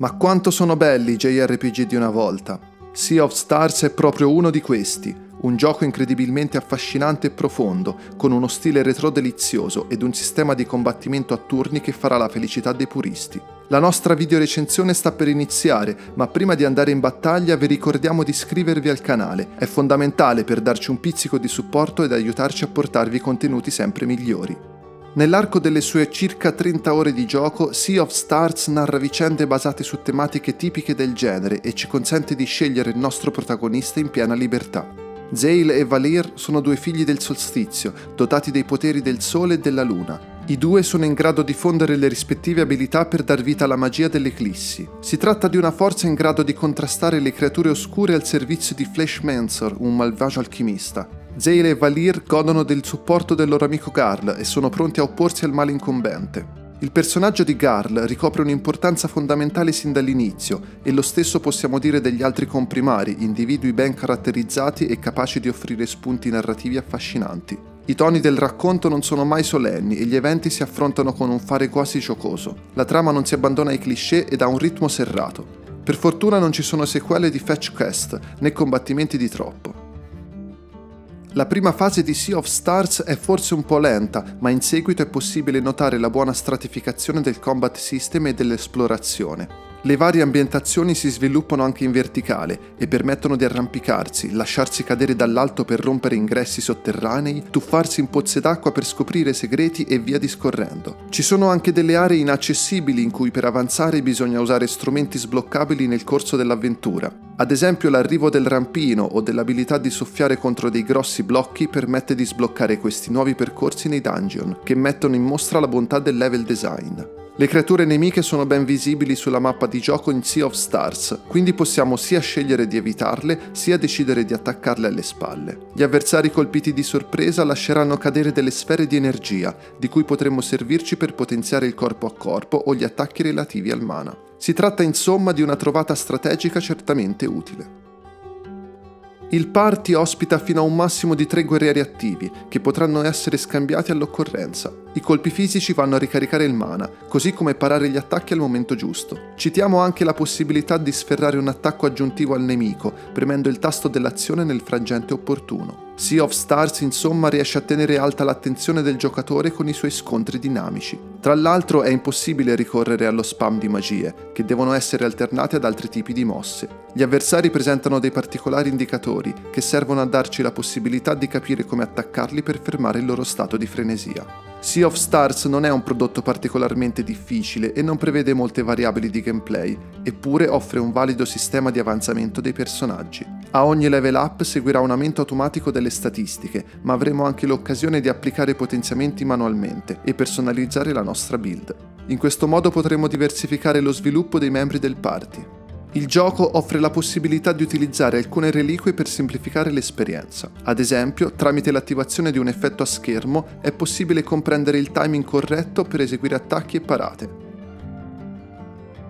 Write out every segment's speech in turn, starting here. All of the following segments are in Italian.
Ma quanto sono belli i JRPG di una volta. Sea of Stars è proprio uno di questi, un gioco incredibilmente affascinante e profondo, con uno stile retro delizioso ed un sistema di combattimento a turni che farà la felicità dei puristi. La nostra videorecensione sta per iniziare, ma prima di andare in battaglia vi ricordiamo di iscrivervi al canale, è fondamentale per darci un pizzico di supporto ed aiutarci a portarvi contenuti sempre migliori. Nell'arco delle sue circa 30 ore di gioco, Sea of Stars narra vicende basate su tematiche tipiche del genere e ci consente di scegliere il nostro protagonista in piena libertà. Zale e Valir sono due figli del solstizio, dotati dei poteri del sole e della luna. I due sono in grado di fondere le rispettive abilità per dar vita alla magia dell'eclissi. Si tratta di una forza in grado di contrastare le creature oscure al servizio di Flash Mancer, un malvagio alchimista. Zale e Valir godono del supporto del loro amico Garl e sono pronti a opporsi al male incombente. Il personaggio di Garl ricopre un'importanza fondamentale sin dall'inizio e lo stesso possiamo dire degli altri comprimari, individui ben caratterizzati e capaci di offrire spunti narrativi affascinanti. I toni del racconto non sono mai solenni e gli eventi si affrontano con un fare quasi giocoso. La trama non si abbandona ai cliché ed ha un ritmo serrato. Per fortuna non ci sono sequele di fetch quest né combattimenti di troppo. La prima fase di Sea of Stars è forse un po' lenta, ma in seguito è possibile notare la buona stratificazione del combat system e dell'esplorazione. Le varie ambientazioni si sviluppano anche in verticale e permettono di arrampicarsi, lasciarsi cadere dall'alto per rompere ingressi sotterranei, tuffarsi in pozze d'acqua per scoprire segreti e via discorrendo. Ci sono anche delle aree inaccessibili in cui per avanzare bisogna usare strumenti sbloccabili nel corso dell'avventura. Ad esempio l'arrivo del rampino o dell'abilità di soffiare contro dei grossi blocchi permette di sbloccare questi nuovi percorsi nei dungeon, che mettono in mostra la bontà del level design. Le creature nemiche sono ben visibili sulla mappa di gioco in Sea of Stars, quindi possiamo sia scegliere di evitarle, sia decidere di attaccarle alle spalle. Gli avversari colpiti di sorpresa lasceranno cadere delle sfere di energia, di cui potremo servirci per potenziare il corpo a corpo o gli attacchi relativi al mana. Si tratta insomma di una trovata strategica certamente utile. Il party ospita fino a un massimo di tre guerrieri attivi, che potranno essere scambiati all'occorrenza. I colpi fisici vanno a ricaricare il mana, così come parare gli attacchi al momento giusto. Citiamo anche la possibilità di sferrare un attacco aggiuntivo al nemico, premendo il tasto dell'azione nel frangente opportuno. Sea of Stars insomma riesce a tenere alta l'attenzione del giocatore con i suoi scontri dinamici. Tra l'altro è impossibile ricorrere allo spam di magie, che devono essere alternate ad altri tipi di mosse. Gli avversari presentano dei particolari indicatori che servono a darci la possibilità di capire come attaccarli per fermare il loro stato di frenesia. Sea of Stars non è un prodotto particolarmente difficile e non prevede molte variabili di gameplay, eppure offre un valido sistema di avanzamento dei personaggi. A ogni level up seguirà un aumento automatico delle statistiche, ma avremo anche l'occasione di applicare potenziamenti manualmente e personalizzare la nostra build. In questo modo potremo diversificare lo sviluppo dei membri del party. Il gioco offre la possibilità di utilizzare alcune reliquie per semplificare l'esperienza. Ad esempio, tramite l'attivazione di un effetto a schermo è possibile comprendere il timing corretto per eseguire attacchi e parate.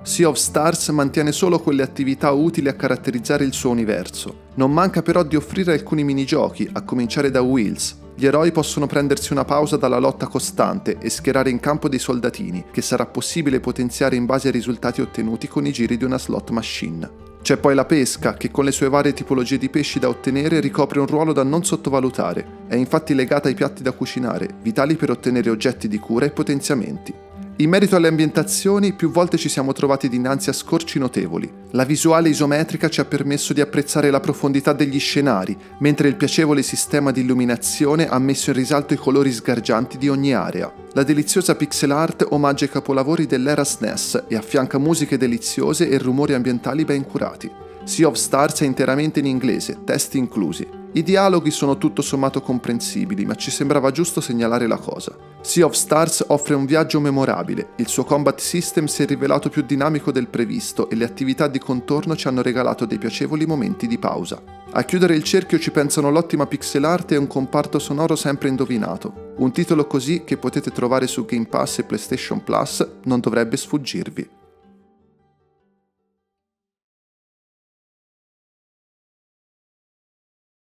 Sea of Stars mantiene solo quelle attività utili a caratterizzare il suo universo. Non manca però di offrire alcuni minigiochi, a cominciare da Wheels, gli eroi possono prendersi una pausa dalla lotta costante e schierare in campo dei soldatini, che sarà possibile potenziare in base ai risultati ottenuti con i giri di una slot machine. C'è poi la pesca, che con le sue varie tipologie di pesci da ottenere ricopre un ruolo da non sottovalutare. È infatti legata ai piatti da cucinare, vitali per ottenere oggetti di cura e potenziamenti. In merito alle ambientazioni, più volte ci siamo trovati dinanzi a scorci notevoli. La visuale isometrica ci ha permesso di apprezzare la profondità degli scenari, mentre il piacevole sistema di illuminazione ha messo in risalto i colori sgargianti di ogni area. La deliziosa pixel art omaggia i capolavori dell'era SNES e affianca musiche deliziose e rumori ambientali ben curati. Sea of Stars è interamente in inglese, testi inclusi. I dialoghi sono tutto sommato comprensibili, ma ci sembrava giusto segnalare la cosa. Sea of Stars offre un viaggio memorabile, il suo combat system si è rivelato più dinamico del previsto e le attività di contorno ci hanno regalato dei piacevoli momenti di pausa. A chiudere il cerchio ci pensano l'ottima pixel art e un comparto sonoro sempre indovinato. Un titolo così che potete trovare su Game Pass e PlayStation Plus non dovrebbe sfuggirvi.